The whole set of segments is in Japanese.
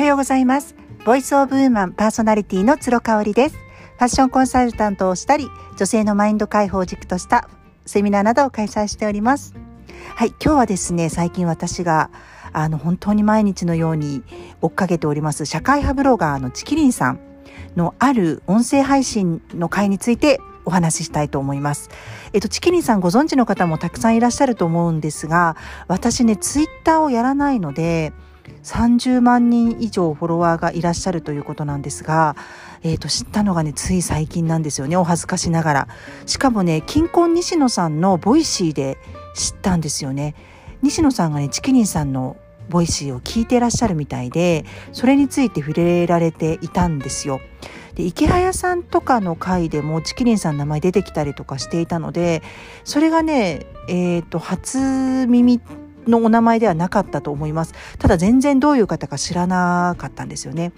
はようございます。ボイスオブウーマンパーソナリティの鶴香織です。ファッションコンサルタントをしたり、女性のマインド解放を軸としたセミナーなどを開催しております。はい、今日はですね、最近私があの本当に毎日のように追っかけております社会派ブロガーのチキリンさんのある音声配信の回についてお話ししたいと思います。えっと、チキリンさんご存知の方もたくさんいらっしゃると思うんですが、私ね、ツイッターをやらないので、30万人以上フォロワーがいらっしゃるということなんですが、えっ、と、知ったのがね、つい最近なんですよね。お恥ずかしながら。しかもね、キンコン西野さんの Voicy で知ったんですよね。西野さんがね、ちきりんさんの Voicy を聞いてらっしゃるみたいで、それについて触れられていたんですよ。でイケハヤさんとかの回でもちきりんさんの名前出てきたりとかしていたのでそれがねえっ、と初耳のお名前ではなかったと思います。ただ全然どういう方か知らなかったんですよね。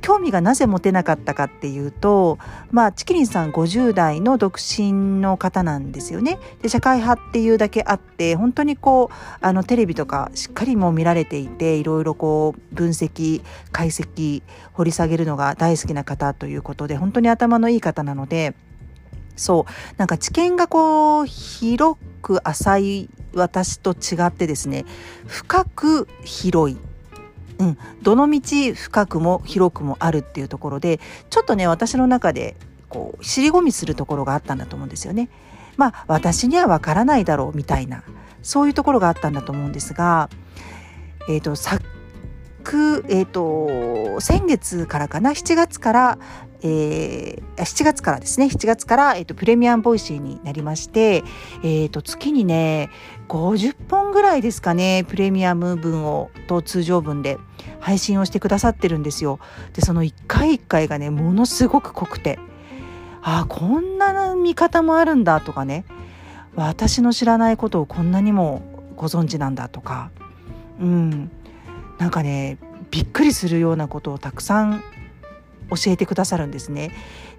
興味がなぜ持てなかったかっていうとまあチキリンさん50代の独身の方なんですよね。で社会派っていうだけあって本当にこうあのテレビとかしっかりも見られていていろいろこう分析解析掘り下げるのが大好きな方ということで本当に頭のいい方なのでそうなんか知見がこう広く浅い私と違ってですね深く広い。うん、どの道深くも広くもあるっていうところでちょっとね私の中でこう尻込みするところがあったんだと思うんですよね。まあ私にはわからないだろうみたいなそういうところがあったんだと思うんですが、えーと、昨、えーと、先月からかな7月から、えー、7月からですね。7月から、えーと、プレミアムボイシーになりまして、えー、と月にね50本ぐらいですかねプレミアム分をと通常分で配信をしてくださってるんですよ。でその一回一回がねものすごく濃くてああこんな見方もあるんだとかね私の知らないことをこんなにもご存知なんだとかうんなんかねびっくりするようなことをたくさん教えてくださるんですね。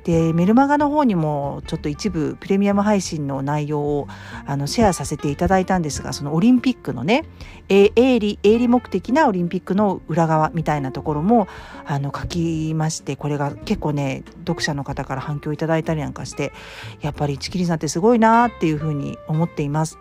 でメルマガの方にもちょっと一部プレミアム配信の内容をあのシェアさせていただいたんですがそのオリンピックのね営利営利目的なオリンピックの裏側みたいなところもあの書きましてこれが結構ね読者の方から反響いただいたりなんかしてやっぱりチキリンさんってすごいなっていうふうに思っています。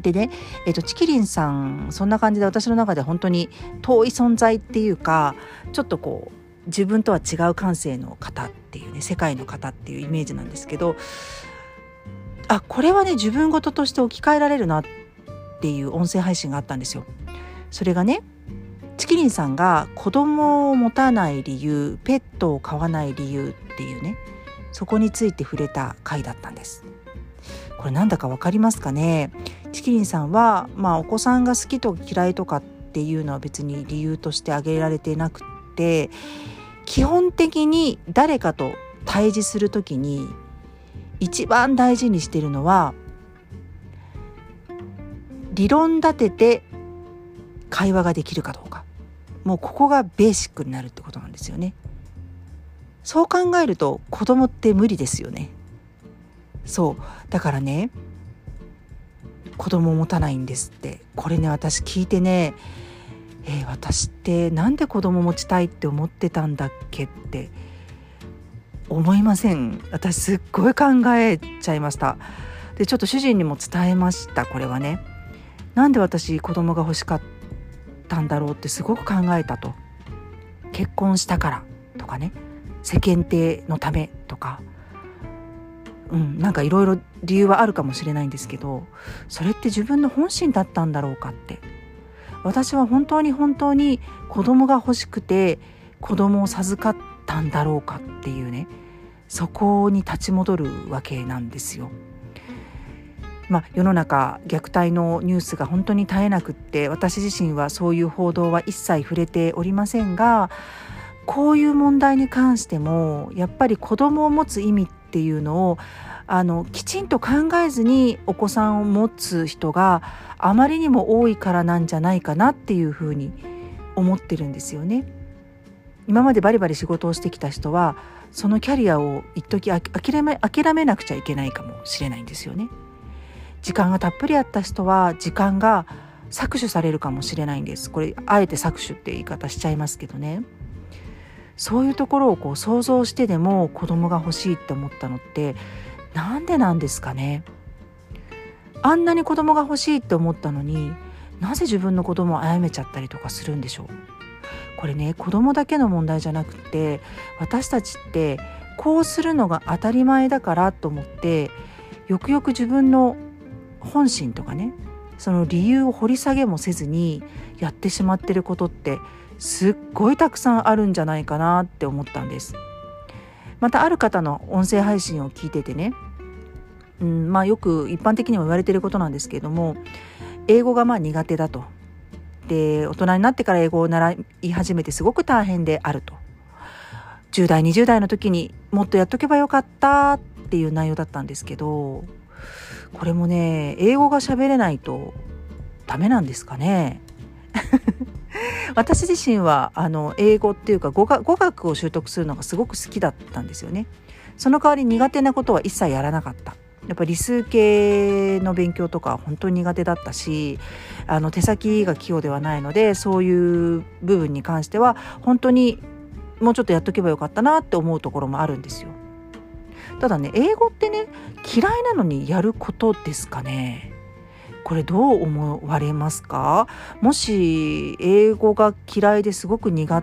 でね、えっと、チキリンさんそんな感じで私の中で本当に遠い存在っていうかちょっとこう自分とは違う感性の方っていうね世界の方っていうイメージなんですけどあこれはね自分事として置き換えられるなっていう音声配信があったんですよ。それがねチキリンさんが子供を持たない理由ペットを飼わない理由っていうねそこについて触れた回だったんです。これなんだかわかりますかね？チキリンさんは、まあ、お子さんが好きと嫌いとかっていうのは別に理由として挙げられてなくって基本的に誰かと対峙する時に一番大事にしているのは理論立てて会話ができるかどうかもうここがベーシックになるってことなんですよね。そう考えると子供って無理ですよね。そうだからね子供を持たないんですってこれね私聞いてねえー、私ってなんで子供持ちたいって思ってたんだっけって思いません。私すっごい考えちゃいました。でちょっと主人にも伝えましたこれはね。なんで私子供が欲しかったんだろうってすごく考えたと。結婚したからとかね。世間体のためとか。うんなんかいろいろ理由はあるかもしれないんですけどそれって自分の本心だったんだろうかって私は本当に本当に子供が欲しくて子供を授かったんだろうかっていうねそこに立ち戻るわけなんですよ。まあ、世の中虐待のニュースが本当に絶えなくって私自身はそういう報道は一切触れておりませんがこういう問題に関してもやっぱり子供を持つ意味っていうのをあのきちんと考えずにお子さんを持つ人があまりにも多いからなんじゃないかなっていうふうに思ってるんですよね。今までバリバリ仕事をしてきた人はそのキャリアを一時諦め諦めなくちゃいけないかもしれないんですよね。時間がたっぷりあった人は時間が搾取されるかもしれないんですこれあえて搾取って言い方しちゃいますけどねそういうところをこう想像してでも子供が欲しいって思ったのってなんでなんですかねあんなに子供が欲しいって思ったのになぜ自分の子供を殺めちゃったりとかするんでしょうこれね子供だけの問題じゃなくて私たちってこうするのが当たり前だからと思ってよくよく自分の本心とかねその理由を掘り下げもせずにやってしまってることってすっごいたくさんあるんじゃないかなって思ったんです。またある方の音声配信を聞いててね、うんまあ、よく一般的にも言われてることなんですけれども英語がまあ苦手だと。で大人になってから英語を習い始めてすごく大変であると。10代20代の時にもっとやっとけばよかったっていう内容だったんですけどこれもね英語が喋れないとダメなんですかね 私自身はあの英語っていうか語学を習得するのがすごく好きだったんですよね。その代わり苦手なことは一切やらなかった。やっぱり理数系の勉強とか本当に苦手だったしあの手先が器用ではないのでそういう部分に関しては本当にもうちょっとやっとけばよかったなって思うところもあるんですよ。ただね英語ってね嫌いなのにやることですかね。これどう思われますか？もし英語が嫌いですごく苦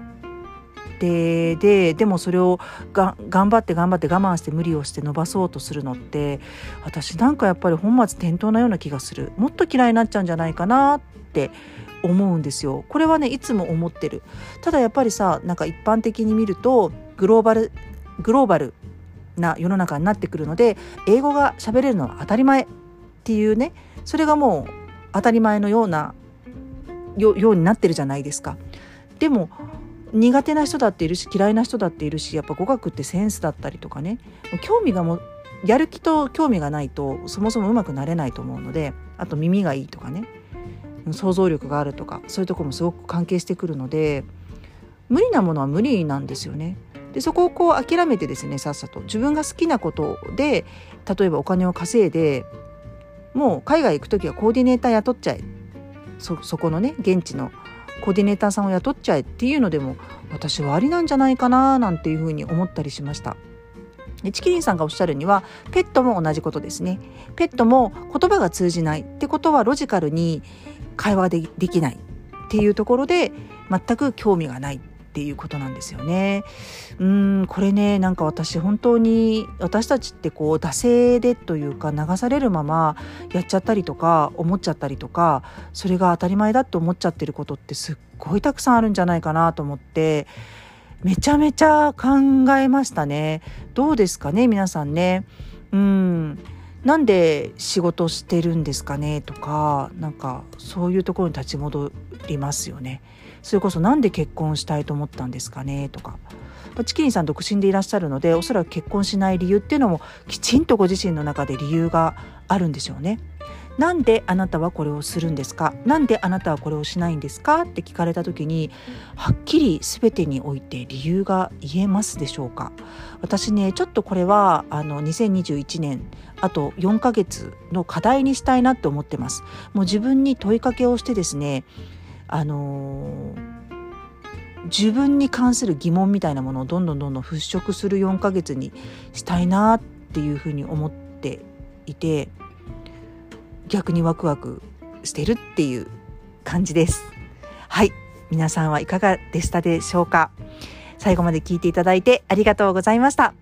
手ででもそれをが頑張って頑張って我慢して無理をして伸ばそうとするのって私なんかやっぱり本末転倒なような気がする。もっと嫌いになっちゃうんじゃないかなって思うんですよ。これはねいつも思ってる。ただやっぱりさなんか一般的に見るとグローバルグローバルな世の中になってくるので英語が喋れるのは当たり前っていうねそれがもう当たり前のようなようになってるじゃないですか。でも苦手な人だっているし嫌いな人だっているしやっぱ語学ってセンスだったりとかね興味がもやる気と興味がないとそもそもうまくなれないと思うのであと耳がいいとかね想像力があるとかそういうとこもすごく関係してくるので無理なものは無理なんですよね。でそこをこう諦めてですねさっさと自分が好きなことで例えばお金を稼いでもう海外行く時はコーディネーター雇っちゃえそそこのね現地のコーディネーターさんを雇っちゃえっていうのでも私はありなんじゃないかななんていうふうに思ったりしました。でチキリンさんがおっしゃるにはペットも同じことですね。ペットも言葉が通じないってことはロジカルに会話でできないっていうところで全く興味がないっていうことなんですよね。うんこれねなんか私本当に私たちってこう惰性でというか流されるままやっちゃったりとか思っちゃったりとかそれが当たり前だと思っちゃってることってすっごいたくさんあるんじゃないかなと思ってめちゃめちゃ考えましたね。どうですかね皆さんね。うんなんで仕事してるんですかねとかなんかそういうところに立ち戻りますよね。それこそ何で結婚したいと思ったんですかねとか。チキンさん独身でいらっしゃるのでおそらく結婚しない理由っていうのもきちんとご自身の中で理由があるんでしょうね。なんであなたはこれをするんですか？なんであなたはこれをしないんですか？って聞かれた時にはっきり全てにおいて理由が言えますでしょうか？私ねちょっとこれはあの2021年あと4ヶ月の課題にしたいなって思ってます。もう自分に問いかけをしてですねあの、自分に関する疑問みたいなものをどんどんどんどん払拭する4ヶ月にしたいなっていうふうに思っていて逆にワクワクしてるっていう感じです。はい皆さんはいかがでしたでしょうか？最後まで聞いていただいてありがとうございました。